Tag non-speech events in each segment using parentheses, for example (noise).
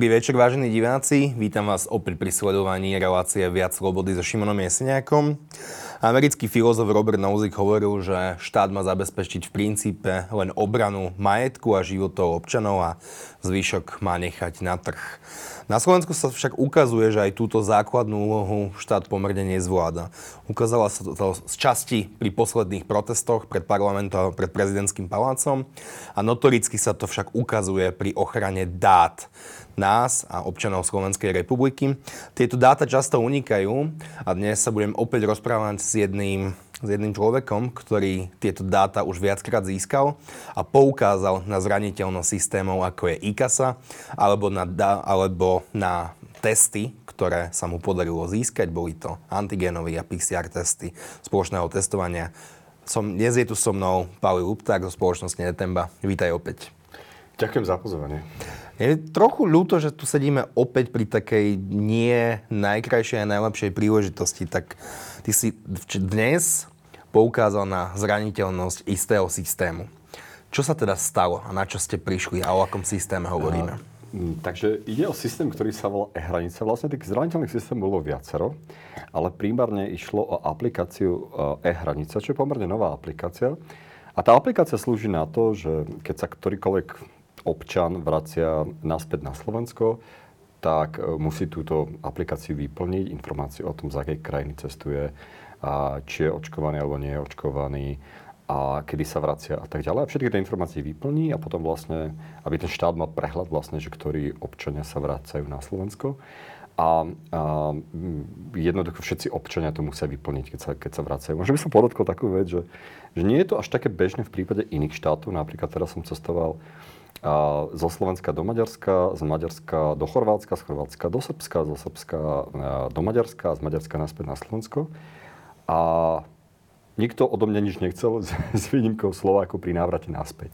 Dobrý večer, vážení diváci. Vítam vás opäť pri sledovaní relácie Viac slobody so Šimonom Jeseniakom. Americký filozof Robert Nozick hovoril, že štát má zabezpečiť v princípe len obranu majetku a životov občanov a zvyšok má nechať na trh. Na Slovensku sa však ukazuje, že aj túto základnú úlohu štát pomerne nezvláda. Ukázala sa to z časti pri posledných protestoch pred parlamentom pred prezidentským palácom a notoricky sa to však ukazuje pri ochrane dát nás a občanov Slovenskej republiky. Tieto dáta často unikajú a dnes sa budem opäť rozprávať s jedným s jedným človekom, ktorý tieto dáta už viackrát získal a poukázal na zraniteľnosť systémov ako je ICASA alebo na, alebo na testy, ktoré sa mu podarilo získať. Boli to antigenové a PCR testy spoločného testovania. Som, dnes je tu so mnou Pavel Lupták zo spoločnosti Netemba. Vítaj opäť. Ďakujem za pozvanie. Je trochu ľúto, že tu sedíme opäť pri takej nie najkrajšej a najlepšej príležitosti. Tak ty si dnes poukázal na zraniteľnosť istého systému. Čo sa teda stalo a na čo ste prišli a o akom systéme hovoríme? Uh, takže ide o systém, ktorý sa volá e-hranica. Vlastne tých zraniteľných systémov bolo viacero, ale primárne išlo o aplikáciu e, e-hranica, čo je pomerne nová aplikácia. A tá aplikácia slúži na to, že keď sa ktorýkoľvek občan vracia naspäť na Slovensko, tak e, musí túto aplikáciu vyplniť, informáciu o tom, z akej krajiny cestuje, a či je očkovaný alebo nie je očkovaný a kedy sa vracia a tak ďalej. A všetky tie informácie vyplní a potom vlastne, aby ten štát mal prehľad vlastne, že ktorí občania sa vracajú na Slovensko. A, a jednoducho všetci občania to musia vyplniť, keď sa, keď sa vracajú. Možno by som podotkol takú vec, že, že nie je to až také bežné v prípade iných štátov. Napríklad teraz som cestoval a zo Slovenska do Maďarska, z Maďarska do Chorvátska, z Chorvátska do Srbska, zo Srbska do Maďarska, z Maďarska naspäť na Slovensko. A nikto odo mňa nič nechcel, (laughs) s výnimkou Slovákov pri návrate naspäť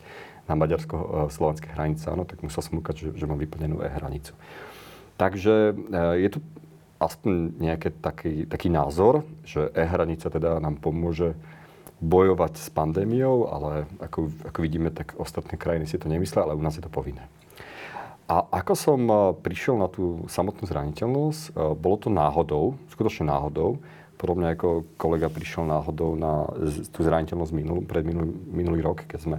na maďarsko-slovenské hranice. Áno, tak musel som ukať, že, že mám vyplnenú e-hranicu. Takže e, je tu aspoň nejaký taký, taký názor, že e-hranica teda nám pomôže bojovať s pandémiou, ale ako, ako vidíme, tak ostatné krajiny si to nemyslia, ale u nás je to povinné. A ako som e, prišiel na tú samotnú zraniteľnosť, e, bolo to náhodou, skutočne náhodou, podobne ako kolega prišiel náhodou na tú zraniteľnosť minul, pred minulý, minulý rok, keď sme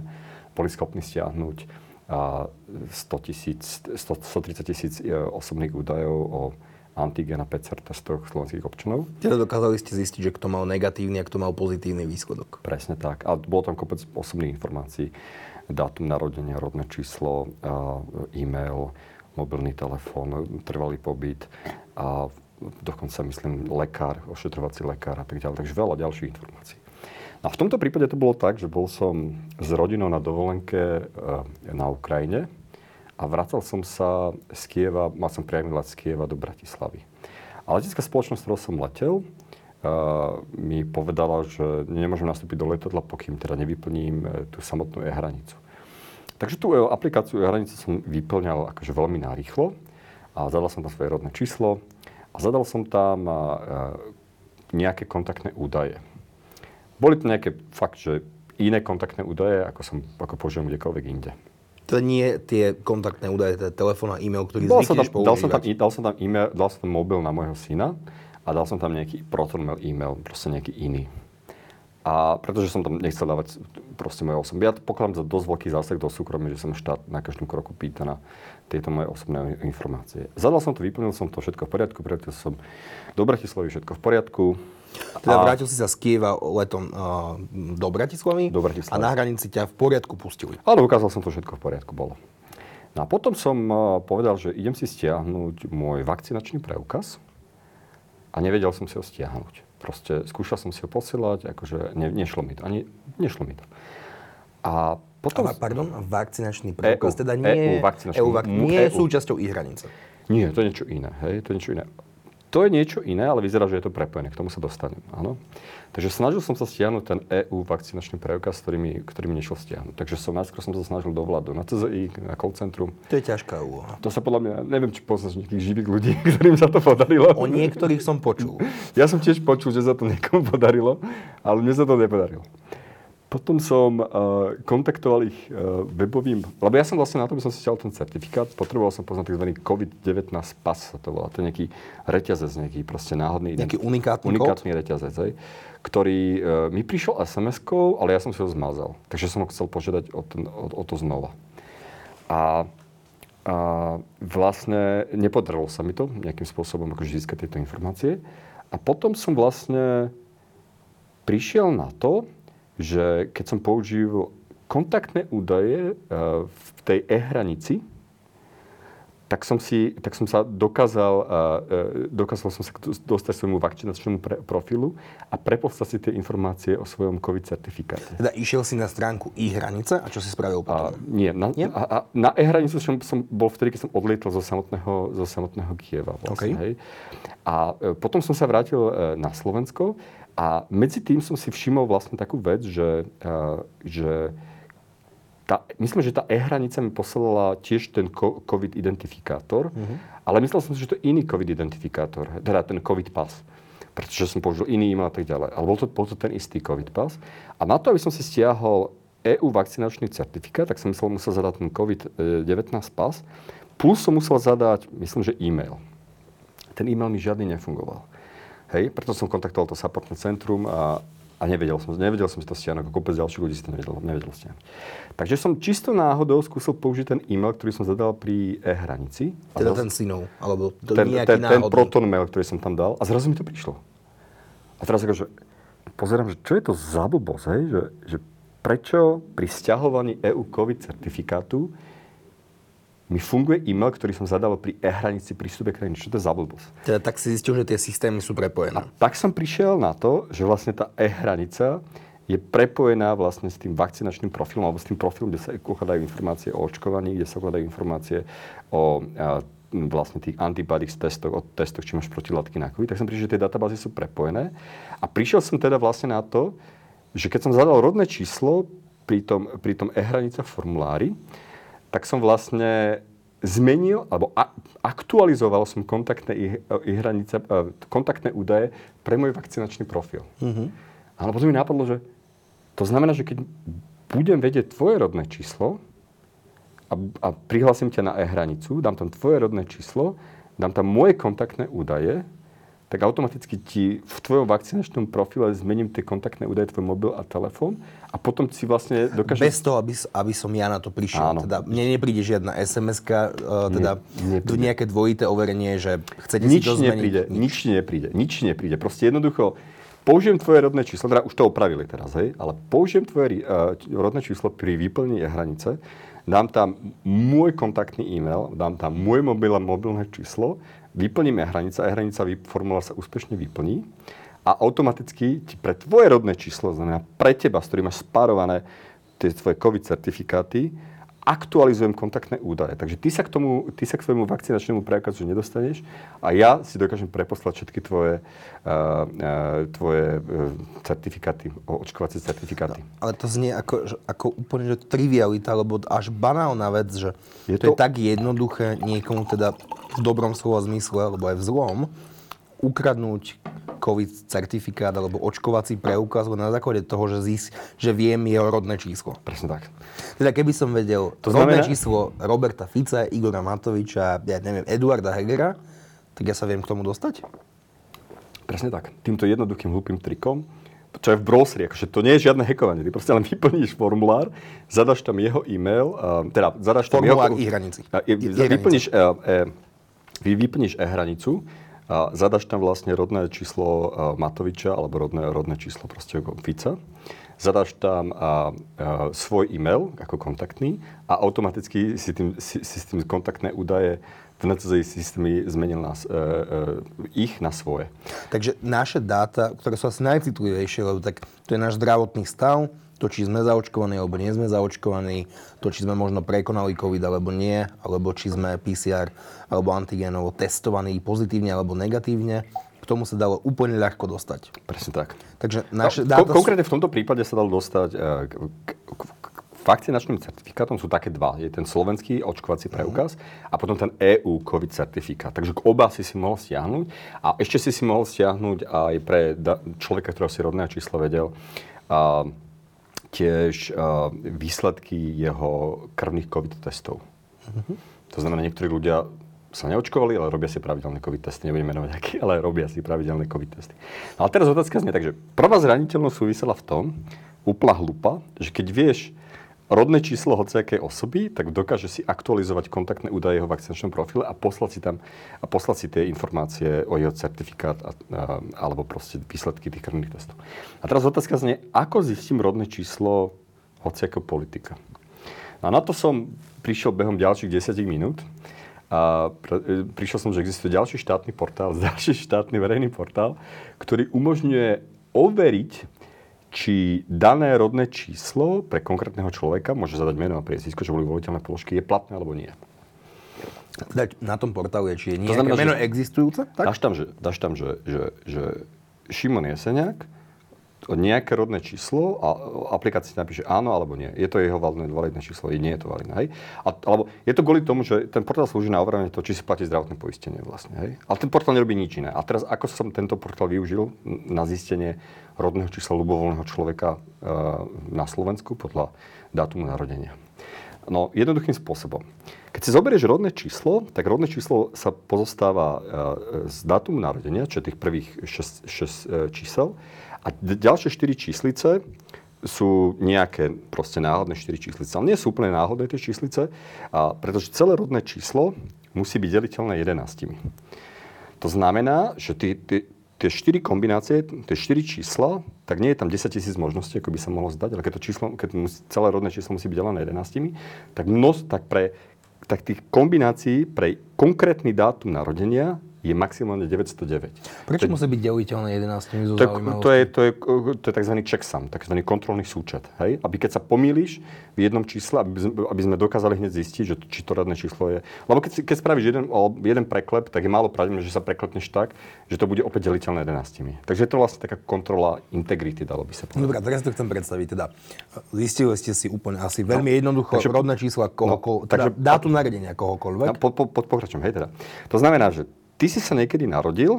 boli schopní stiahnuť 100 tisíc, 130 tisíc e, osobných údajov o antigen a PCR testoch slovenských občanov. Teda dokázali ste zistiť, že kto mal negatívny a kto mal pozitívny výsledok. Presne tak. A bolo tam kopec osobných informácií. Dátum narodenia, rodné číslo, e-mail, mobilný telefón, trvalý pobyt a dokonca myslím lekár, ošetrovací lekár a tak ďalej. Takže veľa ďalších informácií. A v tomto prípade to bolo tak, že bol som s rodinou na dovolenke na Ukrajine a vracal som sa z Kieva, mal som priamy let z Kieva do Bratislavy. A letecká spoločnosť, ktorou som letel, uh, mi povedala, že nemôžem nastúpiť do letadla, pokým teda nevyplním uh, tú samotnú e-hranicu. Takže tú e, aplikáciu e-hranicu som vyplňal akože veľmi narýchlo a zadal som tam svoje rodné číslo a zadal som tam uh, nejaké kontaktné údaje. Boli to nejaké fakt, že iné kontaktné údaje, ako, som, ako použijem kdekoľvek inde to nie tie kontaktné údaje, teda telefón a e-mail, ktorý dal zvykneš používať. Dal som, tam, dal som tam e-mail, dal som tam mobil na môjho syna a dal som tam nejaký protonmail e-mail, proste nejaký iný. A pretože som tam nechcel dávať proste moje osobné. Ja to pokladám za dosť veľký zásah do súkromia, že som štát na každom kroku pýta na tieto moje osobné informácie. Zadal som to, vyplnil som to, všetko v poriadku, priateľ som do Bratislavy, všetko v poriadku. Teda a... vrátil si sa z Kieva letom uh, do Bratislavy do Bratislavy. a na hranici ťa v poriadku pustili. Áno, ukázal som to všetko v poriadku bolo. No a potom som povedal, že idem si stiahnuť môj vakcinačný preukaz a nevedel som si ho stiahnuť. Proste skúšal som si ho posielať, akože ne, nešlo mi to. Ani nešlo mi to. A potom... Ale, pardon, vakcinačný preukaz, EU, teda nie, EU, vakcinačný, EU, vak- nie je súčasťou ich hranice. Nie, to je niečo iné. Hej, to je niečo iné. To je niečo iné, ale vyzerá, že je to prepojené. K tomu sa dostanem. Áno. Takže snažil som sa stiahnuť ten EU vakcinačný preukaz, ktorý mi, ktorý mi nešiel stiahnuť. Takže som najskôr som sa snažil do vládu, na CZI, na call centrum. To je ťažká úloha. To sa podľa mňa, neviem, či poznáš nejakých živých ľudí, (laughs) ktorým sa to podarilo. O niektorých som počul. Ja som tiež počul, že sa to niekomu podarilo, ale mne sa to nepodarilo. Potom som uh, kontaktoval ich uh, webovým, lebo ja som vlastne na to, by som si stiaľ ten certifikát, potreboval som poznať tzv. COVID-19 pas, sa to volá. To je nejaký reťazec, nejaký proste náhodný. Nejaký unikátny Unikátny kód? reťazec, hej, ktorý uh, mi prišiel SMS-kou, ale ja som si ho zmazal. Takže som ho chcel požiadať o, ten, o, o to znova. A, a vlastne nepodarilo sa mi to nejakým spôsobom akože získať tieto informácie. A potom som vlastne prišiel na to, že keď som použil kontaktné údaje eh, v tej e-hranici, tak som, si, tak som sa dokázal, uh, dokázal som sa dostať svojmu vakcinačnému pre, profilu a preposlať si tie informácie o svojom COVID certifikáte. Teda išiel si na stránku e-hranice a čo si spravil potom? A, nie, na, nie? A, a, na e-hranicu som, som bol vtedy, keď som odlietal zo samotného, zo samotného Kieva. Vlastne, okay. hej. A potom som sa vrátil na Slovensko a medzi tým som si všimol vlastne takú vec, že, že tá, myslím, že tá e-hranica mi poslala tiež ten COVID identifikátor, mm-hmm. ale myslel som si, že to je iný COVID identifikátor, teda ten COVID pas pretože som použil iný e-mail a tak ďalej. Ale bol to, bol to ten istý COVID pas. A na to, aby som si stiahol EU vakcinačný certifikát, tak som myslel, musel zadať ten COVID-19 pas, plus som musel zadať, myslím, že e-mail. Ten e-mail mi žiadny nefungoval. Hej, preto som kontaktoval to supportné centrum a, a nevedel som, nevedel som si to stiahnuť, ako kopec ďalších ľudí si to nevedel, nevedel stiahnuť. Takže som čisto náhodou skúsil použiť ten e-mail, ktorý som zadal pri e-hranici. Teda ten synov, alebo to ten, ten, ten proton mail, ktorý som tam dal a zrazu mi to prišlo. A teraz akože pozerám, že čo je to za blbosť, hej? Že, že prečo pri stiahovaní EU COVID certifikátu mi funguje e-mail, ktorý som zadal pri e-hranici prístupe krajiny. Čo to je za blbosť? Teda tak si zistil, že tie systémy sú prepojené. A tak som prišiel na to, že vlastne tá e-hranica je prepojená vlastne s tým vakcinačným profilom, alebo s tým profilom, kde sa ukladajú informácie o očkovaní, kde sa ukladajú informácie o a, vlastne tých antibodies testoch, o testoch, či máš protilátky na COVID, tak som prišiel, že tie databázy sú prepojené. A prišiel som teda vlastne na to, že keď som zadal rodné číslo pri tom, pri tom e-hranica formulári, tak som vlastne zmenil alebo a, aktualizoval som kontaktné, hranice, e, kontaktné údaje pre môj vakcinačný profil. Mm-hmm. Ale potom mi napadlo, že to znamená, že keď budem vedieť tvoje rodné číslo a, a prihlasím ťa na e-hranicu, dám tam tvoje rodné číslo, dám tam moje kontaktné údaje, tak automaticky ti v tvojom vakcinačnom profile zmením tie kontaktné údaje, tvoj mobil a telefón a potom si vlastne dokážeš... Bez toho, aby, aby som ja na to prišiel. Áno. Teda mne nepríde žiadna SMS-ka, uh, teda Nie, nepríde. nejaké dvojité overenie, že chcete nič si to zmeniť? Nepríde, nič. nič nepríde, nič nepríde. Proste jednoducho použijem tvoje rodné číslo, teda už to opravili teraz, hej, ale použijem tvoje uh, rodné číslo pri vyplnení hranice, dám tam môj kontaktný e-mail, dám tam môj mobil a mobilné číslo vyplníme hranica, e-hranica formulár sa úspešne vyplní a automaticky ti pre tvoje rodné číslo, znamená pre teba, s ktorým máš spárované tie tvoje COVID certifikáty, aktualizujem kontaktné údaje. Takže ty sa k tomu, ty sa k svojmu vakcinačnému preukazu nedostaneš a ja si dokážem preposlať všetky tvoje, uh, uh, tvoje uh, certifikáty, očkovacie certifikáty. No, ale to znie ako, ako úplne že trivialita, alebo až banálna vec, že je to, to je tak jednoduché niekomu teda v dobrom slova zmysle, alebo aj v zlom, ukradnúť COVID certifikát alebo očkovací preukaz na základe toho, že, zís, že viem jeho rodné číslo. Presne tak. Teda keby som vedel to rodné znamená... číslo Roberta Fica, Igora Matoviča, ja neviem, Eduarda Hegera, tak ja sa viem k tomu dostať? Presne tak. Týmto jednoduchým hlupým trikom, čo je v browseri, akože to nie je žiadne hekovanie. Ty proste len (laughs) vyplníš formulár, zadaš tam jeho e-mail, teda zadaš tam formulár jeho... Formulár e-hranici. Vyplníš, uh, uh, vyplníš e-hranicu, zadaš tam vlastne rodné číslo Matoviča alebo rodné, rodné číslo proste Fica. Zadaš tam a, a, svoj e-mail ako kontaktný a automaticky si, tým, si, si tým kontaktné údaje v NCZI systémy zmenil nás, e, e, ich na svoje. Takže naše dáta, ktoré sú asi najcitlivejšie, lebo tak to je náš zdravotný stav, to, či sme zaočkovaní alebo nie sme zaočkovaní, to, či sme možno prekonali COVID alebo nie, alebo či sme PCR alebo antigénovo testovaní pozitívne alebo negatívne. K tomu sa dalo úplne ľahko dostať. Presne tak. Takže naše no, dáta konkrétne v tomto prípade sa dalo dostať e, k, k, k, k vakcinačným certifikátom sú také dva. Je ten slovenský očkovací mhm. preukaz a potom ten EU COVID certifikát. Takže oba si si mohol stiahnuť a ešte si si mohol stiahnuť aj pre človeka, ktorého si rodné číslo vedel, uh, tiež uh, výsledky jeho krvných COVID testov. Uh-huh. To znamená, niektorí ľudia sa neočkovali, ale robia si pravidelné COVID testy. Nebudem menovať aký, ale robia si pravidelné COVID testy. No ale teraz otázka znie, takže prvá zraniteľnosť súvisela v tom, úplná hlupa, že keď vieš rodné číslo hociakej osoby, tak dokáže si aktualizovať kontaktné údaje jeho vakcinačnom profile a poslať si tam a poslať si tie informácie o jeho certifikát a, a, alebo proste výsledky tých krvných testov. A teraz otázka znie, ako zistím rodné číslo hociakého politika. No a na to som prišiel behom ďalších 10 minút. A e, prišiel som, že existuje ďalší štátny portál, (laughs) ďalší štátny verejný portál, ktorý umožňuje overiť či dané rodné číslo pre konkrétneho človeka, môže zadať meno a priezvisko, že boli voliteľné položky, je platné alebo nie. Dať na tom portále, či je nejaké to znamená, meno že, existujúce? Tak? Dáš tam, že, dáš tam, že, že, že Šimon Jeseniak, nejaké rodné číslo a aplikácia napíše áno alebo nie. Je to jeho validné, validné číslo, nie je to validné. Hej? A, alebo je to kvôli tomu, že ten portál slúži na overenie toho, či si platí zdravotné poistenie vlastne. Hej? Ale ten portál nerobí nič iné. A teraz ako som tento portál využil na zistenie rodného čísla ľubovoľného človeka e, na Slovensku podľa dátumu narodenia? No, jednoduchým spôsobom. Keď si zoberieš rodné číslo, tak rodné číslo sa pozostáva e, z dátumu narodenia, čo je tých prvých 6, 6 e, čísel, a ďalšie 4 číslice sú nejaké proste náhodné 4 číslice. Ale nie sú úplne náhodné tie číslice, a pretože celé rodné číslo musí byť deliteľné 11. To znamená, že tie, tie, tie 4 kombinácie, tie 4 čísla, tak nie je tam 10 tisíc možností, ako by sa mohlo zdať, ale keď, to číslo, keď musí, celé rodné číslo musí byť delené 11, tak, množ, tak, pre, tak tých kombinácií pre konkrétny dátum narodenia je maximálne 909. Prečo to, musí byť deliteľné 11 to, to, je, to, je, to je tzv. checksum, tzv. kontrolný súčet. Hej? Aby keď sa pomýliš v jednom čísle, aby, aby sme dokázali hneď zistiť, že či to radné číslo je. Lebo keď, keď spravíš jeden, jeden preklep, tak je málo pravdepodobné, že sa preklepneš tak, že to bude opäť deliteľné 11. Takže je to vlastne taká kontrola integrity, dalo by sa povedať. Dobre, teraz to chcem predstaviť. Teda, zistili ste si úplne asi veľmi no, jednoducho takže, rodné čísla kohokoľvek, no, teda takže, dátum narodenia kohokoľvek. No, po, po, po, pokračujem, hej teda. To znamená, že ty si sa niekedy narodil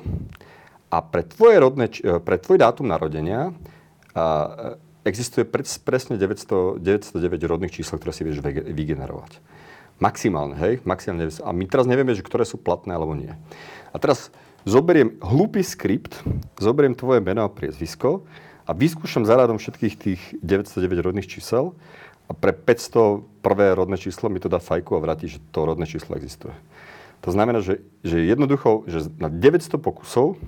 a pre, tvoje rodné, e, pre tvoj dátum narodenia a, e, existuje presne 900, 909 rodných čísel, ktoré si vieš vygenerovať. Maximálne, hej? Maximálne 900. A my teraz nevieme, že ktoré sú platné alebo nie. A teraz zoberiem hlúpy skript, zoberiem tvoje meno a priezvisko a vyskúšam zaradom všetkých tých 909 rodných čísel a pre 500 prvé rodné číslo mi to dá fajku a vráti, že to rodné číslo existuje. To znamená, že, že jednoducho, že na 900 pokusov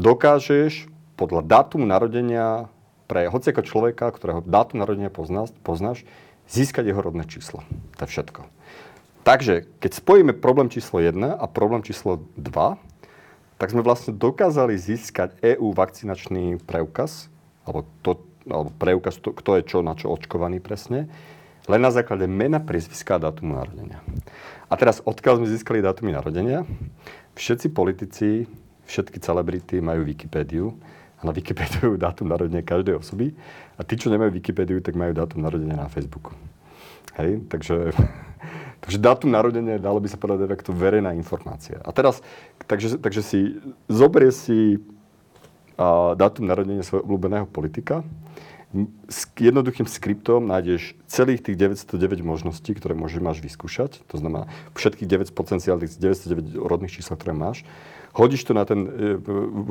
dokážeš podľa dátumu narodenia pre hociako človeka, ktorého dátum narodenia poznáš, poznáš, získať jeho rodné číslo. To je všetko. Takže, keď spojíme problém číslo 1 a problém číslo 2, tak sme vlastne dokázali získať EU vakcinačný preukaz, alebo, to, alebo preukaz, to, kto je čo na čo očkovaný presne, len na základe mena, priezviska a dátumu narodenia. A teraz, odkiaľ sme získali dátumy narodenia? Všetci politici, všetky celebrity majú Wikipédiu a na Wikipédiu (laughs) dátum narodenia každej osoby a tí, čo nemajú Wikipédiu, tak majú dátum narodenia na Facebooku. Hej, takže, (laughs) takže dátum narodenia, dalo by sa povedať, to verejná informácia. A teraz, takže, takže si zoberie si a, dátum narodenia svojho obľúbeného politika, s jednoduchým skriptom nájdeš celých tých 909 možností, ktoré môžeš máš vyskúšať. To znamená všetkých 9 potenciálnych 909 rodných čísel, ktoré máš. Hodíš to na ten e,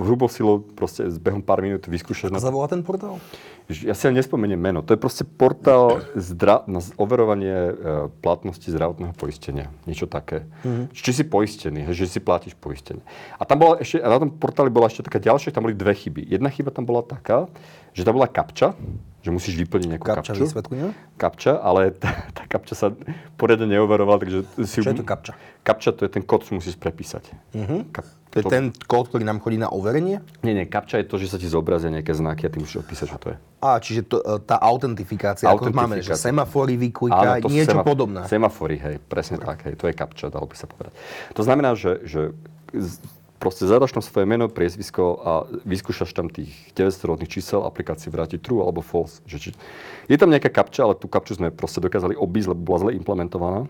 hrubou silou, proste s behom pár minút vyskúšaš. Ako sa volá ten portál? Ja si ani nespomeniem meno. To je proste portál zdra- na overovanie e, platnosti zdravotného poistenia. Niečo také. Mm-hmm. Či si poistený, že si platíš poistenie. A tam bola ešte, a na tom portáli bola ešte taká ďalšia, tam boli dve chyby. Jedna chyba tam bola taká, že tam bola kapča, že musíš vyplniť nejakú kapča, kapču. Kapča, ale tá, tá kapča sa poriadne neoverovala, takže si... Čo je to kapča? Kapča to je ten kód, čo musíš prepísať. Uh-huh. Kap, to je to... ten kód, ktorý nám chodí na overenie? Nie, nie, kapča je to, že sa ti zobrazia nejaké znaky a ty musíš odpísať, čo to je. Á, čiže to, e, tá autentifikácia, ako máme, že semafory vyklika, niečo semaf- podobné. Semafory, hej, presne okay. tak, hej, to je kapča, dalo by sa povedať. To znamená, že, že proste zadaš tam svoje meno, priezvisko a vyskúšaš tam tých 900 rodných čísel, aplikácii vráti true alebo false. Že či... Je tam nejaká kapča, ale tú kapču sme proste dokázali obísť, lebo bola zle implementovaná.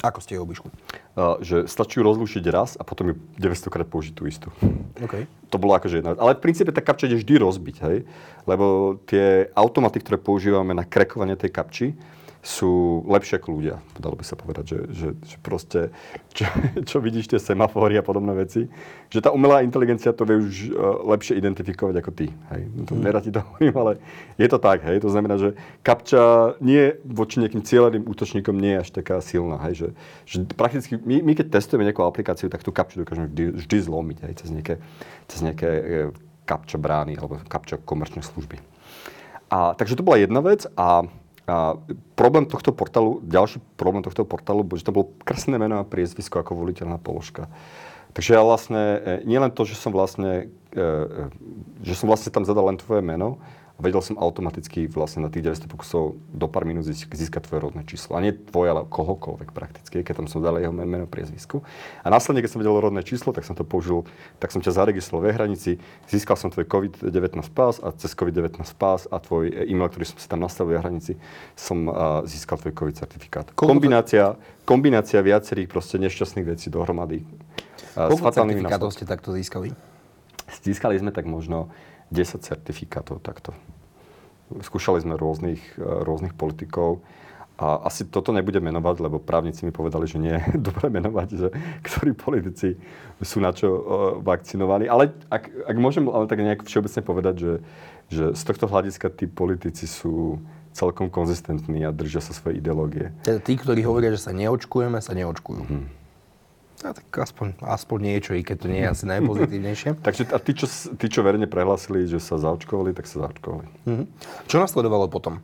Ako ste ju obišli? Uh, že stačí ju rozlúšiť raz a potom ju 900 krát použiť tú istú. Okay. To bolo akože jedna. Ale v princípe tá kapča ide vždy rozbiť, hej? Lebo tie automaty, ktoré používame na krekovanie tej kapči, sú lepšie ako ľudia. Dalo by sa povedať, že, že, že proste, čo, čo vidíš tie semafóry a podobné veci, že tá umelá inteligencia to vie už uh, lepšie identifikovať ako ty. Hej. To hmm. nerad ti to hovorím, ale je to tak. Hej. To znamená, že kapča nie voči nejakým cieľeným útočníkom nie je až taká silná. Hej. Že, že prakticky, my, my keď testujeme nejakú aplikáciu, tak tú kapču dokážeme vždy, vždy zlomiť hej, cez nejaké, cez nejaké e, kapča brány alebo kapča komerčné služby. A, takže to bola jedna vec a a problém tohto portálu, ďalší problém tohto portálu, že to bolo krásne meno a priezvisko ako voliteľná položka. Takže ja vlastne, e, nielen to, že som vlastne, e, e, že som vlastne tam zadal len tvoje meno, vedel som automaticky vlastne na tých 900 pokusov do pár minút získať tvoje rodné číslo. A nie tvoje, ale kohokoľvek prakticky, keď tam som dal jeho meno, priezvisku. A následne, keď som vedel rodné číslo, tak som to použil, tak som ťa zaregistroval v hranici, získal som tvoj COVID-19 pás a cez COVID-19 pás a tvoj e-mail, ktorý som si tam nastavil v hranici, som získal tvoj COVID certifikát. Kombinácia, kombinácia viacerých proste nešťastných vecí dohromady. Koľko certifikátov ste takto získali? Získali sme tak možno 10 certifikátov takto. Skúšali sme rôznych, e, rôznych politikov a asi toto nebudem menovať, lebo právnici mi povedali, že nie je (laughs) dobre menovať, že ktorí politici sú na čo uh, vakcinovaní. Ale ak, ak môžem ale tak nejak všeobecne povedať, že, že z tohto hľadiska tí politici sú celkom konzistentní a držia sa svoje ideológie. Teda tí, ktorí hovoria, že sa neočkujeme, sa neočkujú. Hmm. A tak aspoň, aspoň niečo, i keď to nie je asi najpozitívnejšie. (laughs) Takže a tí čo, tí, čo verejne prehlásili, že sa zaočkovali, tak sa zaočkovali. Mm-hmm. Čo nasledovalo potom?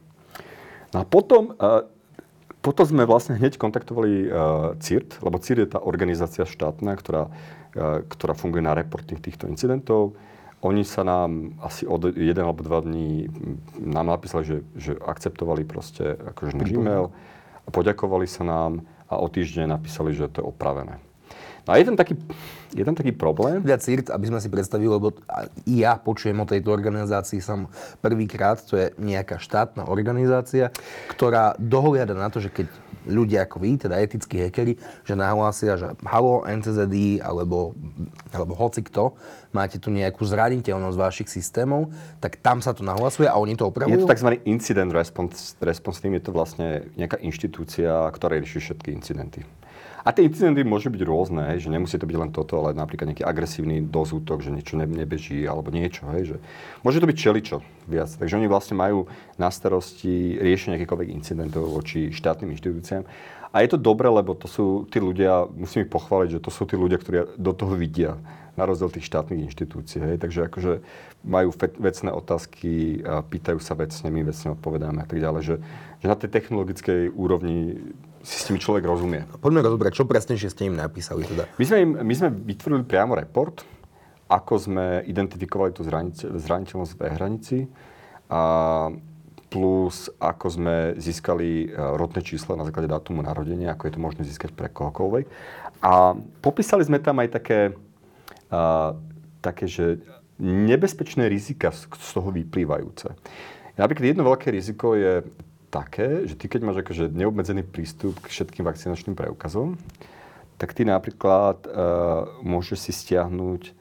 No a potom, uh, potom sme vlastne hneď kontaktovali uh, CIRT, lebo CIRT je tá organizácia štátna, ktorá, uh, ktorá funguje na reporting týchto incidentov. Oni sa nám asi od jeden alebo dva dní nám napísali, že, že akceptovali proste akože náš e-mail a poďakovali sa nám a o týždeň napísali, že to je opravené. No a je tam taký, je tam taký problém. Viac CIRT, aby sme si predstavili, lebo ja počujem o tejto organizácii som prvýkrát, to je nejaká štátna organizácia, ktorá dohliada na to, že keď ľudia ako vy, teda etickí hackeri, že nahlásia, že halo, NCZD alebo, alebo hoci kto, máte tu nejakú zraniteľnosť vašich systémov, tak tam sa to nahlasuje a oni to opravujú? Je to tzv. incident response, response team, je to vlastne nejaká inštitúcia, ktorá rieši všetky incidenty. A tie incidenty môžu byť rôzne, hej, že nemusí to byť len toto, ale napríklad nejaký agresívny dozútok, že niečo ne, nebeží alebo niečo. Hej, že môže to byť čeličo viac. Takže oni vlastne majú na starosti riešenie akýchkoľvek incidentov voči štátnym inštitúciám. A je to dobré, lebo to sú tí ľudia, musím ich pochváliť, že to sú tí ľudia, ktorí do toho vidia na rozdiel tých štátnych inštitúcií. Hej. Takže akože majú vecné otázky, pýtajú sa vecne, my vecne odpovedáme a tak ďalej. Že, že na tej technologickej úrovni si s tým človek rozumie. Poďme rozobrať, čo presnejšie ste im napísali teda. My sme, im, my sme vytvorili priamo report, ako sme identifikovali tú zraniteľnosť v hranici a plus ako sme získali e, rodné číslo na základe dátumu narodenia, ako je to možné získať pre kohokoľvek. A popísali sme tam aj také, uh, také že nebezpečné rizika z toho vyplývajúce. Napríklad jedno veľké riziko je také, že ty keď máš akože neobmedzený prístup k všetkým vakcinačným preukazom, tak ty napríklad uh, môžeš si stiahnuť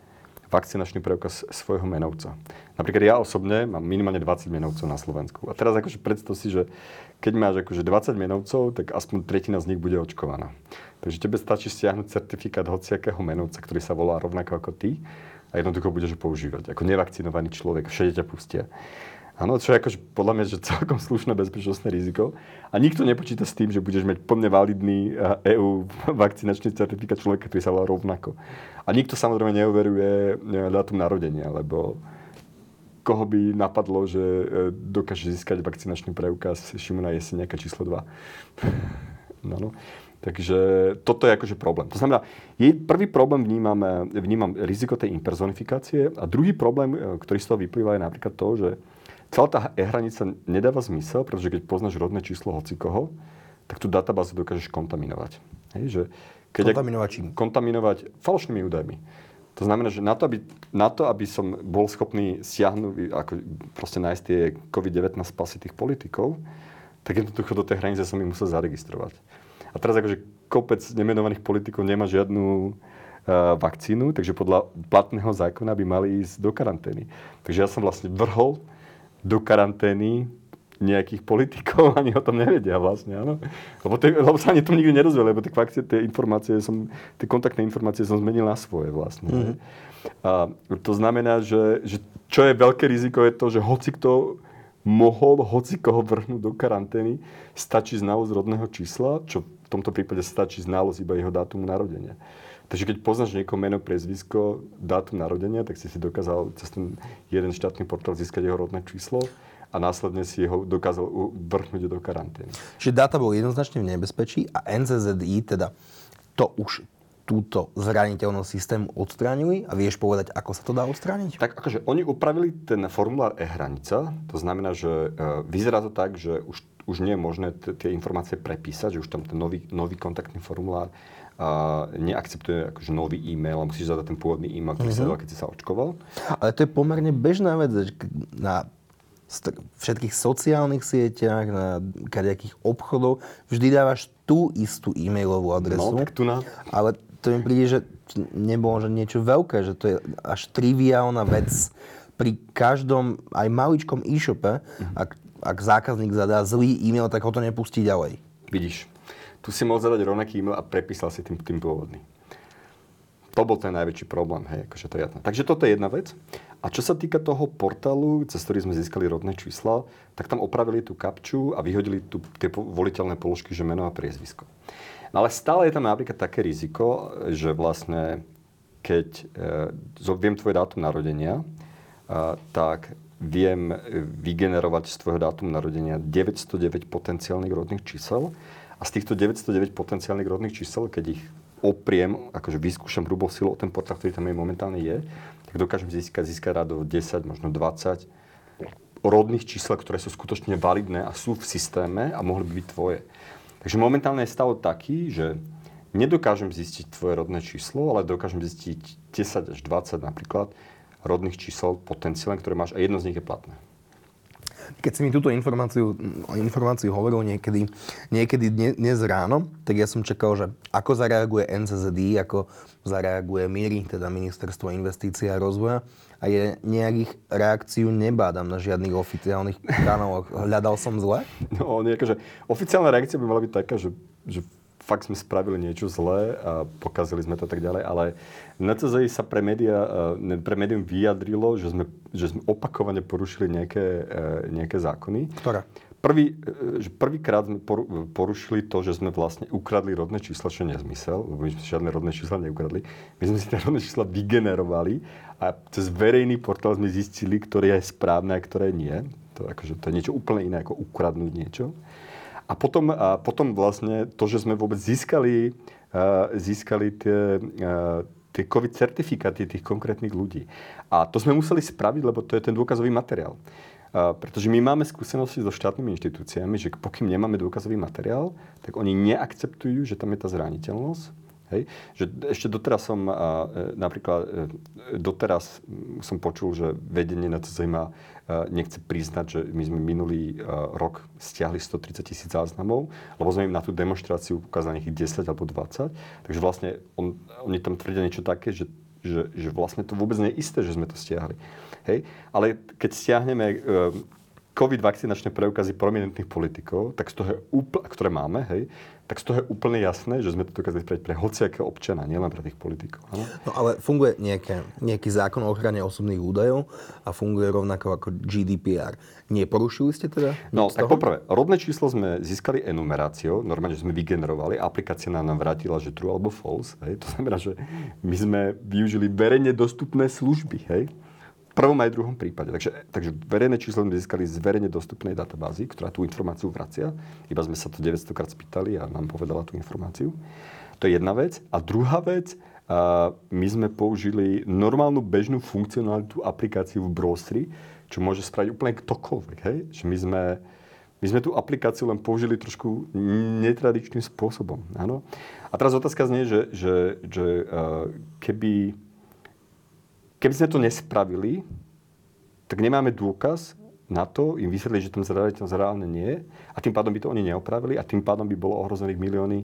vakcinačný preukaz svojho menovca. Napríklad ja osobne mám minimálne 20 menovcov na Slovensku. A teraz akože predstav si, že keď máš akože 20 menovcov, tak aspoň tretina z nich bude očkovaná. Takže tebe stačí stiahnuť certifikát hociakého menovca, ktorý sa volá rovnako ako ty a jednoducho budeš ho používať. Ako nevakcinovaný človek, všade ťa pustia. Áno, čo je akože podľa mňa že celkom slušné bezpečnostné riziko. A nikto nepočíta s tým, že budeš mať plne validný EU eh, e (laughs) vakcinačný certifikát človeka, ktorý sa volá rovnako. A nikto samozrejme neuveruje eh, dátum narodenia, lebo koho by napadlo, že eh, dokáže získať vakcinačný preukaz Šimona Jeseniaka číslo 2. (laughs) no, no. Takže toto je akože problém. To znamená, jej prvý problém vnímam, vnímam riziko tej impersonifikácie a druhý problém, ktorý z toho vyplýva, je napríklad to, že celá tá e-hranica nedáva zmysel, pretože keď poznáš rodné číslo hocikoho, tak tú databázu dokážeš kontaminovať. Hej, že keď kontaminovať čím? Kontaminovať falošnými údajmi. To znamená, že na to, aby, na to, aby som bol schopný siahnuť, ako proste nájsť tie COVID-19 pasy tých politikov, tak jednoducho do tej hranice som ich musel zaregistrovať. A teraz akože kopec nemenovaných politikov nemá žiadnu uh, vakcínu, takže podľa platného zákona by mali ísť do karantény. Takže ja som vlastne vrhol do karantény nejakých politikov, (laughs) ani o tom nevedia vlastne, áno. Lebo, te, lebo sa ani tom nikdy nerozvie, lebo tie, fakcie, tie informácie som, tie kontaktné informácie som zmenil na svoje vlastne. Mm-hmm. A to znamená, že, že čo je veľké riziko je to, že hoci kto mohol hoci koho vrhnúť do karantény, stačí znalosť rodného čísla, čo v tomto prípade stačí znalosť iba jeho dátumu narodenia. Takže keď poznáš niekoho meno, priezvisko, dátum narodenia, tak si si dokázal cez ten jeden štátny portál získať jeho rodné číslo a následne si ho dokázal vrhnúť do karantény. Čiže dáta bol jednoznačne v nebezpečí a NCZI teda to už túto zraniteľnosť systému odstráňujú a vieš povedať, ako sa to dá odstrániť? Tak akože oni upravili ten formulár e-hranica, to znamená, že e, vyzerá to tak, že už, už nie je možné tie informácie prepísať, že už tam ten nový, nový kontaktný formulár a neakceptuje akože nový e-mail a musíš zadať ten pôvodný e-mail, ktorý mm-hmm. sa dal, keď si sa očkoval. Ale to je pomerne bežná vec, že na všetkých sociálnych sieťach, na kadejakých obchodov, vždy dávaš tú istú e-mailovú adresu. No, tak tu na... Ale to mi príde, že nebolo že niečo veľké, že to je až triviálna vec pri každom aj maličkom e-shope, mm-hmm. ak, ak zákazník zadá zlý e-mail, tak ho to nepustí ďalej. Vidíš tu si mohol zadať rovnaký e-mail a prepísal si tým, tým pôvodný. To bol ten najväčší problém, hej, akože to je. Takže toto je jedna vec. A čo sa týka toho portálu, cez ktorý sme získali rodné čísla, tak tam opravili tú kapču a vyhodili tu, tie voliteľné položky, že meno a priezvisko. No ale stále je tam napríklad také riziko, že vlastne keď e, viem tvoje dátum narodenia, e, tak viem vygenerovať z tvojho dátumu narodenia 909 potenciálnych rodných čísel a z týchto 909 potenciálnych rodných čísel, keď ich opriem, akože vyskúšam hrubou silou ten portál, ktorý tam je momentálne je, tak dokážem získať, získať rádo 10, možno 20 rodných čísel, ktoré sú skutočne validné a sú v systéme a mohli by byť tvoje. Takže momentálne je stav taký, že nedokážem zistiť tvoje rodné číslo, ale dokážem zistiť 10 až 20 napríklad rodných čísel potenciálne, ktoré máš a jedno z nich je platné. Keď si mi túto informáciu, informáciu hovoril niekedy, niekedy dnes ráno, tak ja som čakal, že ako zareaguje NCZD, ako zareaguje MIRI, teda Ministerstvo investícií a rozvoja. A je nejakých reakciu nebádam na žiadnych oficiálnych kanáloch. Hľadal som zle? No, nie, akože, oficiálna reakcia by mala byť taká, že, že fakt sme spravili niečo zlé a pokazili sme to tak ďalej, ale NCZI sa pre, média, e, pre médium vyjadrilo, že sme, že sme opakovane porušili nejaké, e, nejaké zákony. Ktoré? Prvý, e, že prvýkrát sme porušili to, že sme vlastne ukradli rodné čísla, čo je nezmysel, lebo my sme žiadne rodné čísla neukradli. My sme si tie rodné čísla vygenerovali a cez verejný portál sme zistili, ktoré je správne a ktoré nie. To, akože, to je niečo úplne iné, ako ukradnúť niečo. A potom, a potom vlastne to, že sme vôbec získali, uh, získali tie, uh, tie COVID certifikáty tých konkrétnych ľudí. A to sme museli spraviť, lebo to je ten dôkazový materiál. Uh, pretože my máme skúsenosti so štátnymi inštitúciami, že pokým nemáme dôkazový materiál, tak oni neakceptujú, že tam je tá zraniteľnosť Hej? Že ešte doteraz som, e, napríklad, e, doteraz som počul, že vedenie na to zaujíma nechce priznať, že my sme minulý rok stiahli 130 tisíc záznamov, lebo sme im na tú demonstráciu ukázali nejakých 10 alebo 20. Takže vlastne on, oni tam tvrdia niečo také, že, že, že vlastne to vôbec nie je isté, že sme to stiahli. Hej? Ale keď stiahneme e, COVID vakcinačné preukazy prominentných politikov, tak z toho je úplne, ktoré máme, hej, tak z toho je úplne jasné, že sme to dokázali spraviť pre hociakého občana, nielen pre tých politikov. Ano? No ale funguje nejaké, nejaký zákon o ochrane osobných údajov a funguje rovnako ako GDPR. Neporušili ste teda? No, tak toho? poprvé, rodné číslo sme získali enumeráciou, normálne, že sme vygenerovali, aplikácia nám vrátila, že true alebo false, hej, to znamená, že my sme využili verejne dostupné služby, hej, prvom aj druhom prípade. Takže, takže verejné číslo sme získali z verejne dostupnej databázy, ktorá tú informáciu vracia. Iba sme sa to 900 krát spýtali a nám povedala tú informáciu. To je jedna vec. A druhá vec, a my sme použili normálnu bežnú funkcionalitu aplikáciu v browseri, čo môže spraviť úplne ktokoľvek. Hej? Že my sme, my sme tú aplikáciu len použili trošku netradičným spôsobom. Áno? A teraz otázka znie, že, že, že keby Keby sme to nespravili, tak nemáme dôkaz na to, im vysvetliť, že ten zraniteľnosť reálne nie a tým pádom by to oni neopravili a tým pádom by bolo ohrozených milióny,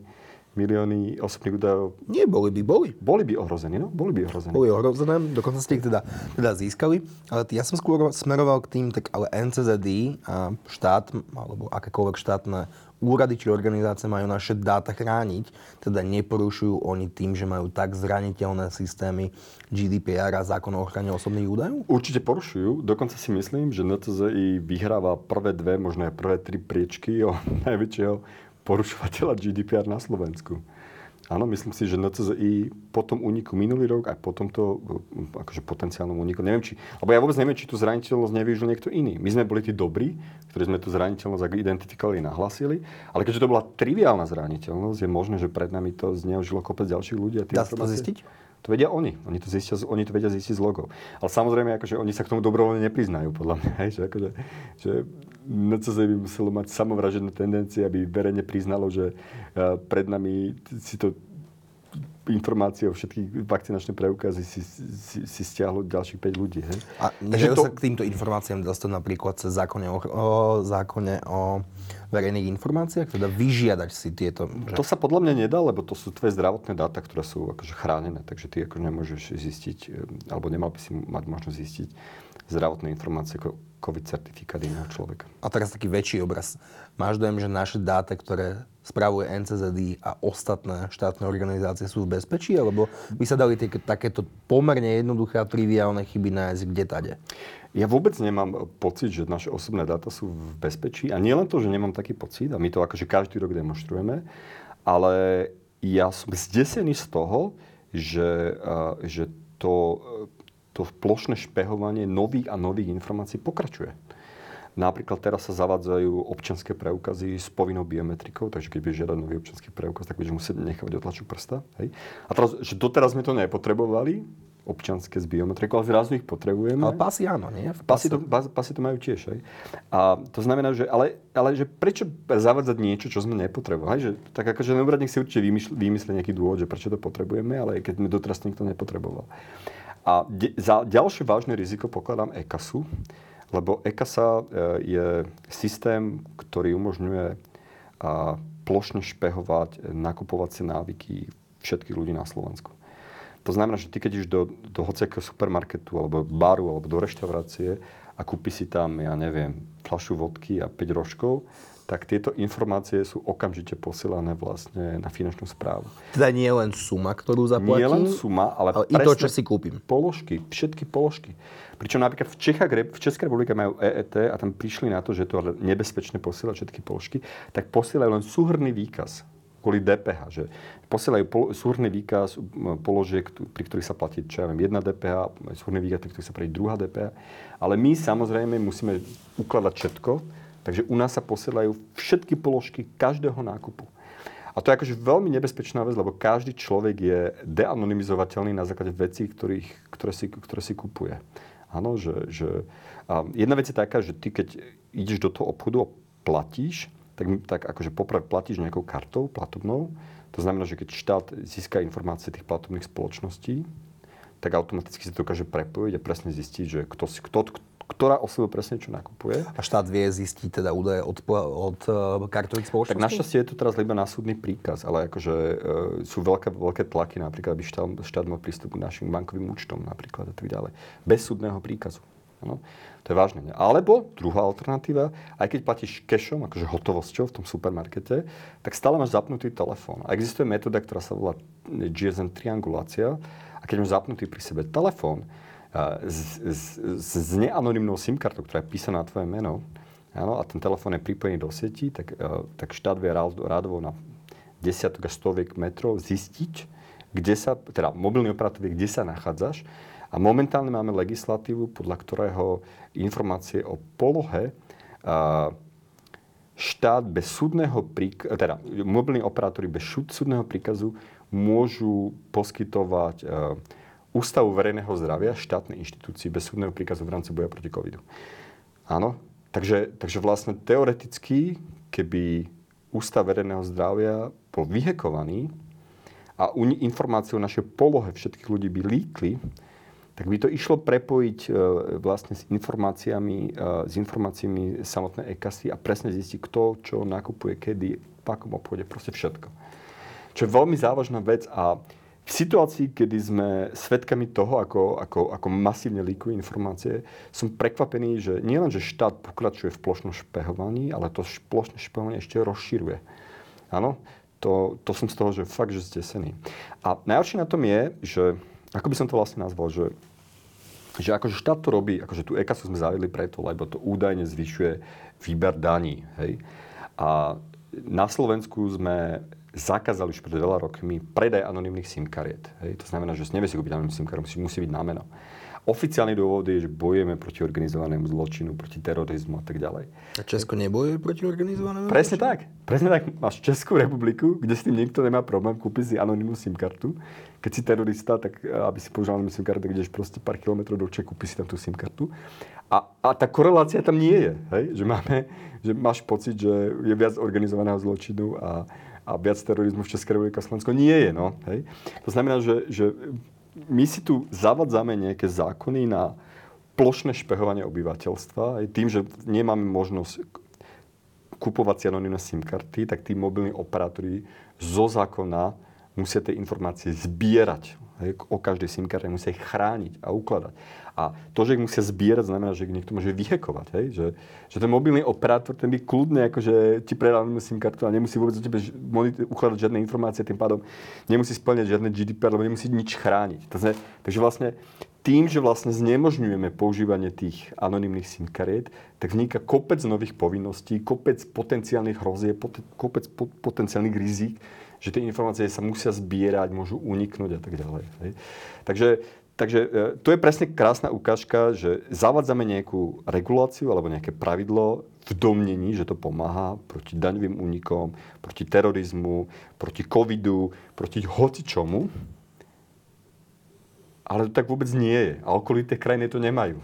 milióny osobných údajov. Nie, boli by, boli. Boli by ohrození, no? Boli by ohrození. Boli ohrozené, dokonca ste ich teda, teda získali. Ale ja som skôr smeroval k tým, tak ale NCZD a štát, alebo akékoľvek štátne úrady či organizácie majú naše dáta chrániť, teda neporušujú oni tým, že majú tak zraniteľné systémy GDPR a zákon o ochrane osobných údajov? Určite porušujú. Dokonca si myslím, že NCZI vyhráva prvé dve, možno aj prvé tri priečky o (laughs) najväčšieho porušovateľa GDPR na Slovensku. Áno, myslím si, že NCZI po tom úniku minulý rok a po tomto akože potenciálnom úniku, neviem či, alebo ja vôbec neviem, či tú zraniteľnosť nevyužil niekto iný. My sme boli tí dobrí, ktorí sme tú zraniteľnosť identifikovali a nahlasili, ale keďže to bola triviálna zraniteľnosť, je možné, že pred nami to zneužilo kopec ďalších ľudí. Dá sa to zistiť? To vedia oni. Oni to, zistia, oni to vedia zistiť z logov. Ale samozrejme, akože oni sa k tomu dobrovoľne nepriznajú, podľa mňa. Že, akože, že NCZ by muselo mať samovražené tendencie, aby verejne priznalo, že uh, pred nami si to informácie o všetkých vakcinačné preukazy si, si, si stiahlo ďalších 5 ľudí. Hej? A nedajú to... sa k týmto informáciám dostať napríklad cez zákone o, o, zákone o verejných informáciách? Teda vyžiadať si tieto... Že... To sa podľa mňa nedá, lebo to sú tvoje zdravotné dáta, ktoré sú akože chránené, takže ty ako nemôžeš zistiť, alebo nemal by si mať možnosť zistiť zdravotné informácie ako COVID certifikát iného človeka. A teraz taký väčší obraz. Máš dojem, že naše dáta, ktoré spravuje NCZD a ostatné štátne organizácie sú v bezpečí? Alebo by sa dali tie, takéto pomerne jednoduché a triviálne chyby nájsť kde tade? Ja vôbec nemám pocit, že naše osobné dáta sú v bezpečí. A nie len to, že nemám taký pocit, a my to akože každý rok demonstrujeme, ale ja som zdesený z toho, že, že to, to plošné špehovanie nových a nových informácií pokračuje. Napríklad teraz sa zavádzajú občanské preukazy s povinnou biometrikou, takže keď budeš žiadať nový občanský preukaz, tak budeš musieť nechať otlačok prsta. Hej? A teraz, že doteraz sme to nepotrebovali, občanské s biometrikou, ale zrazu ich potrebujeme. Ale pasy áno, nie? Pasy to, pasy to majú tiež. Hej? A to znamená, že ale, ale že prečo zavádzať niečo, čo sme nepotrebovali? Že, tak akože úradník si určite vymyslí, vymyslí nejaký dôvod, že prečo to potrebujeme, ale keď sme doteraz nikto nepotreboval. A de, za ďalšie vážne riziko pokladám ECASu, lebo ECASA e, je systém, ktorý umožňuje plošne špehovať nakupovacie návyky všetkých ľudí na Slovensku. To znamená, že ty keď do, do hociakého supermarketu alebo baru alebo do reštaurácie a kúpi si tam, ja neviem, fľašu vodky a 5 rožkov, tak tieto informácie sú okamžite posielané vlastne na finančnú správu. Teda nie len suma, ktorú zaplatím, nie len suma, ale, ale i to, čo si kúpim. Položky, všetky položky. Pričom napríklad v, Čechách, v Českej republike majú EET a tam prišli na to, že to je nebezpečné posielať všetky položky, tak posielajú len súhrný výkaz kvôli DPH, že posielajú pol, súhrný výkaz položiek, pri ktorých sa platí, čo ja viem, jedna DPH, súhrný výkaz, pri ktorých sa platí druhá DPH. Ale my samozrejme musíme ukladať všetko, Takže u nás sa posielajú všetky položky každého nákupu. A to je akože veľmi nebezpečná vec, lebo každý človek je deanonymizovateľný na základe vecí, ktorých, ktoré, si, ktoré si kupuje. Áno, že, že a jedna vec je taká, že ty keď ideš do toho obchodu a platíš, tak, tak akože poprvé platíš nejakou kartou platobnou. To znamená, že keď štát získa informácie tých platobných spoločností, tak automaticky si to dokáže prepojiť a presne zistiť, že kto, si, kto, ktorá osoba presne čo nakupuje. A štát vie zistiť teda údaje od, od uh, kartových spoločností? Tak našťastie je to teraz iba na súdny príkaz, ale akože uh, sú veľké, veľké tlaky, napríklad, aby štát, štát mal prístup k našim bankovým účtom napríklad a tak ďalej. Bez súdneho príkazu. Ano? To je vážne. Alebo druhá alternatíva, aj keď platíš cashom, akože hotovosťou v tom supermarkete, tak stále máš zapnutý telefón. A existuje metóda, ktorá sa volá GSM triangulácia. A keď máš zapnutý pri sebe telefón, s, s, s neanonimnou SIM kartou, ktorá je písaná na tvoje meno, áno, a ten telefón je pripojený do sieti, tak, uh, tak štát vie rádovo na desiatok až stoviek metrov zistiť, kde sa, teda mobilný operátor vie, kde sa nachádzaš. A momentálne máme legislatívu, podľa ktorého informácie o polohe uh, štát bez súdneho príkazu, teda mobilní operátori bez súdneho príkazu môžu poskytovať uh, Ústavu verejného zdravia, štátnej inštitúcii bez súdneho príkazu v rámci boja proti covidu. Áno, takže, takže vlastne teoreticky, keby Ústav verejného zdravia bol vyhekovaný a informácie o našej polohe všetkých ľudí by líkli, tak by to išlo prepojiť e, vlastne s informáciami, e, s informáciami samotnej e a presne zistiť, kto čo nakupuje, kedy, v akom obchode, proste všetko. čo je veľmi závažná vec a v situácii, kedy sme svedkami toho, ako, ako, ako masívne líkujú informácie, som prekvapený, že nielen, že štát pokračuje v plošnom špehovaní, ale to plošné špehovanie ešte rozširuje. Áno, to, to som z toho, že fakt, že zdesený. A najhoršie na tom je, že, ako by som to vlastne nazval, že, že akože štát to robí, akože tú EKASu sme zavedli preto, lebo to údajne zvyšuje výber daní. Hej? A na Slovensku sme zakázali už pred veľa rokmi predaj anonimných SIM kariet. Hej. To znamená, že si nevie si kúpiť anonimný SIM kariet, musí, musí byť na meno. Oficiálny dôvod je, že bojujeme proti organizovanému zločinu, proti terorizmu a tak ďalej. A Česko nebojuje proti organizovanému Presne zločinu? tak. Presne tak. Máš Českú republiku, kde s tým nikto nemá problém kúpiť si anonimnú SIM kartu. Keď si terorista, tak eh, aby si použil anonimnú SIM kartu, tak ideš proste pár kilometrov do Čech, kúpiš si tam tú SIM kartu. A, a tá korelácia tam nie je. Hej? Že, máme, že máš pocit, že je viac organizovaného zločinu a, a viac terorizmu v Českej republike a Slovensku nie je. No, hej? To znamená, že, že my si tu zavadzame nejaké zákony na plošné špehovanie obyvateľstva. Aj tým, že nemáme možnosť kupovať si anonimné SIM karty, tak tí mobilní operátori zo zákona musia tie informácie zbierať hej, o každej SIM karte, musia ich chrániť a ukladať. A to, že ich musia zbierať, znamená, že ich niekto môže vyhekovať. Hej? Že, že ten mobilný operátor, ten by kľudne akože ti predal SIM kartu a nemusí vôbec o tebe ukladať žiadne informácie, tým pádom nemusí splňať žiadne GDPR, lebo nemusí nič chrániť. Takže, takže vlastne tým, že vlastne znemožňujeme používanie tých anonimných SIM kariet, tak vzniká kopec nových povinností, kopec potenciálnych hrozieb, kopec potenciálnych rizik, že tie informácie sa musia zbierať, môžu uniknúť a tak ďalej. Hej. Takže Takže e, to je presne krásna ukážka, že zavádzame nejakú reguláciu alebo nejaké pravidlo v domnení, že to pomáha proti daňovým únikom, proti terorizmu, proti covidu, proti hocičomu. Ale to tak vôbec nie je. A okolité krajiny to nemajú.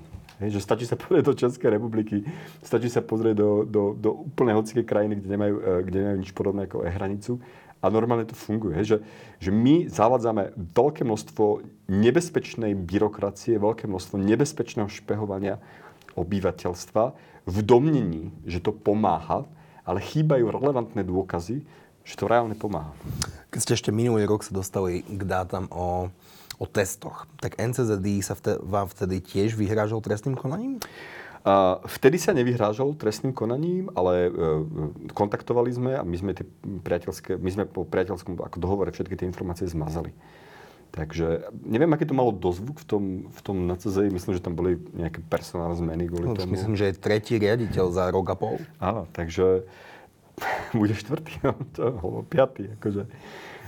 Hej, že stačí sa pozrieť do Českej republiky, stačí sa pozrieť do, do, do úplne hociké krajiny, kde nemajú, e, kde nemajú nič podobné ako e-hranicu a normálne to funguje. Že, že my zavádzame veľké množstvo nebezpečnej byrokracie, veľké množstvo nebezpečného špehovania obyvateľstva v domnení, že to pomáha, ale chýbajú relevantné dôkazy, že to reálne pomáha. Keď ste ešte minulý rok sa dostali k dátam o, o testoch, tak NCZD sa vte, vám vtedy tiež vyhrážal trestným konaním? A vtedy sa nevyhrážal trestným konaním, ale e, kontaktovali sme a my sme, tie priateľské, my sme po priateľskom ako dohovore všetky tie informácie zmazali. Takže neviem, aký to malo dozvuk v tom, v tom NCZ. Myslím, že tam boli nejaké personálne zmeny kvôli no, tomu. Myslím, že je tretí riaditeľ za rok a pol. Áno, takže (laughs) bude štvrtý, no, to, piatý. Akože.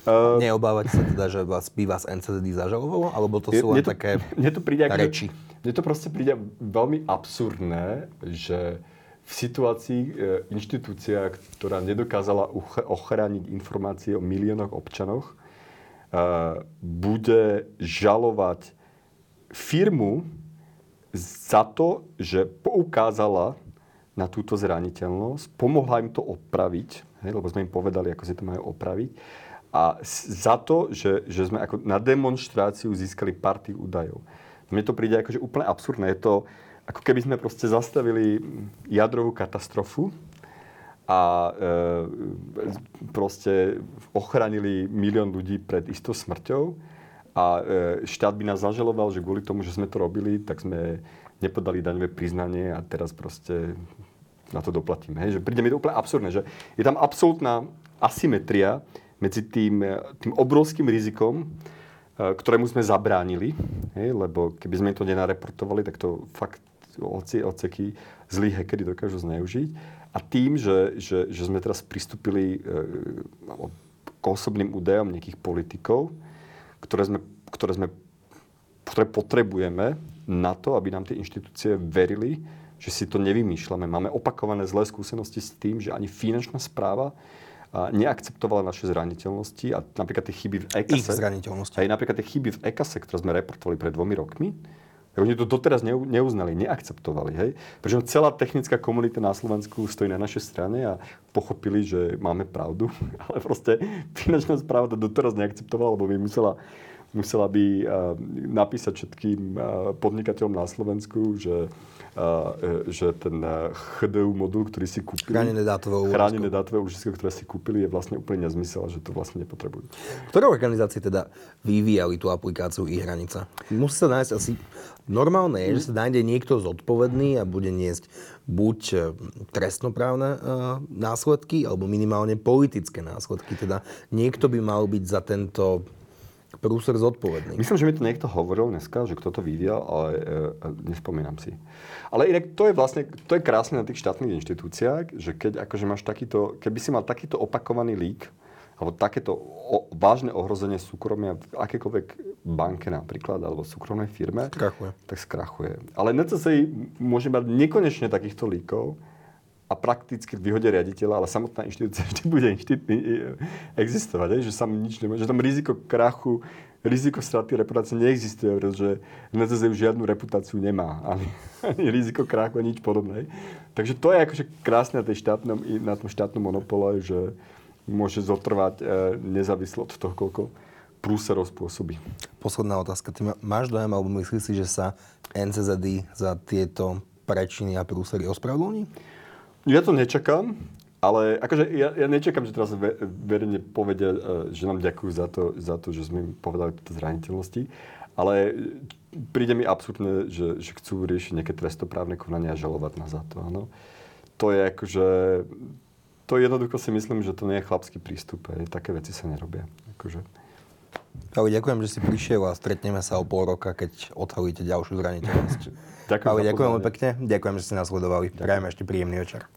Uh, Neobávate sa teda, že vás, by vás NCD zažalovalo? Alebo to sú len to, také mne to príde, reči? Mne to proste príde veľmi absurdné, že v situácii e, inštitúcia, ktorá nedokázala ochrániť informácie o miliónoch občanoch, e, bude žalovať firmu za to, že poukázala na túto zraniteľnosť, pomohla im to opraviť, hej, lebo sme im povedali, ako si to majú opraviť, a za to, že, že sme ako na demonstráciu získali party údajov. Mne to príde akože úplne absurdné. Je to, ako keby sme proste zastavili jadrovú katastrofu a e, proste ochránili milión ľudí pred istou smrťou a e, štát by nás zažaloval, že kvôli tomu, že sme to robili, tak sme nepodali daňové priznanie a teraz proste na to doplatíme. Hej? Že príde mi to úplne absurdné, že je tam absolútna asymetria medzi tým, tým obrovským rizikom, Eh, ktorému sme zabránili, hej, lebo keby sme to nenareportovali, tak to fakt oci, oceky zlí hackery dokážu zneužiť. A tým, že, že, že sme teraz pristúpili e, k osobným údajom nejakých politikov, ktoré, sme, ktoré, sme, ktoré potrebujeme na to, aby nám tie inštitúcie verili, že si to nevymýšľame. Máme opakované zlé skúsenosti s tým, že ani finančná správa neakceptovala naše zraniteľnosti a napríklad tie chyby v EKASE. Ich zraniteľnosti. Aj napríklad tie chyby v EKASE, ktoré sme reportovali pred dvomi rokmi, oni to doteraz neuznali, neakceptovali. Hej? Pretože celá technická komunita na Slovensku stojí na našej strane a pochopili, že máme pravdu. (laughs) Ale proste finančná správa to doteraz neakceptovala, lebo by musela musela by uh, napísať všetkým uh, podnikateľom na Slovensku, že Uh, že ten HDU modul, ktorý si kúpili, chránené dátové úložisko. chránené dátové úložisko, ktoré si kúpili, je vlastne úplne nezmysel, že to vlastne nepotrebujú. Ktoré organizácie teda vyvíjali tú aplikáciu e-hranica? Musí sa nájsť asi... Normálne je, že sa nájde niekto zodpovedný a bude niesť buď trestnoprávne následky, alebo minimálne politické následky. Teda niekto by mal byť za tento prúser zodpovedný. Myslím, že mi to niekto hovoril dneska, že kto to vyvíjal, ale e, e, nespomínam si. Ale inak to je vlastne, to je krásne na tých štátnych inštitúciách, že keď akože máš takýto, keby si mal takýto opakovaný lík, alebo takéto o, vážne ohrozenie súkromia v akékoľvek banke napríklad, alebo súkromnej firme, skrachuje. tak skrachuje. Ale NCCI môže mať nekonečne takýchto líkov, a prakticky vyhodia riaditeľa, ale samotná inštitúcia (laughs) vždy bude existovať, že sa nič nemôže, že tam riziko krachu, riziko straty reputácie neexistuje, pretože NZZ už žiadnu reputáciu nemá, (laughs) ani, ani riziko krachu, ani nič podobné. Takže to je akože krásne na, tej štátnom, na tom štátnom monopole, že môže zotrvať e, nezávislo od toho, koľko prúserov spôsobí. Posledná otázka. Ty máš dojem, alebo myslíš si, že sa NCZD za tieto prečiny a prúsery ospravedlní? Ja to nečakám, ale akože ja, ja nečakám, že teraz ve, verejne povedia, e, že nám ďakujú za to, za to, že sme im povedali tieto zraniteľnosti. Ale príde mi absurdné, že, že chcú riešiť nejaké trestoprávne konania a žalovať nás za to. Áno. To je akože... To jednoducho si myslím, že to nie je chlapský prístup. Aj. Také veci sa nerobia. Akože. Ale ďakujem, že si prišiel a stretneme sa o pol roka, keď odhalíte ďalšiu zraniteľnosť. Ďakujem, Ale ďakujem pekne. Ďakujem, že ste nás sledovali. Prajem ešte príjemný večer.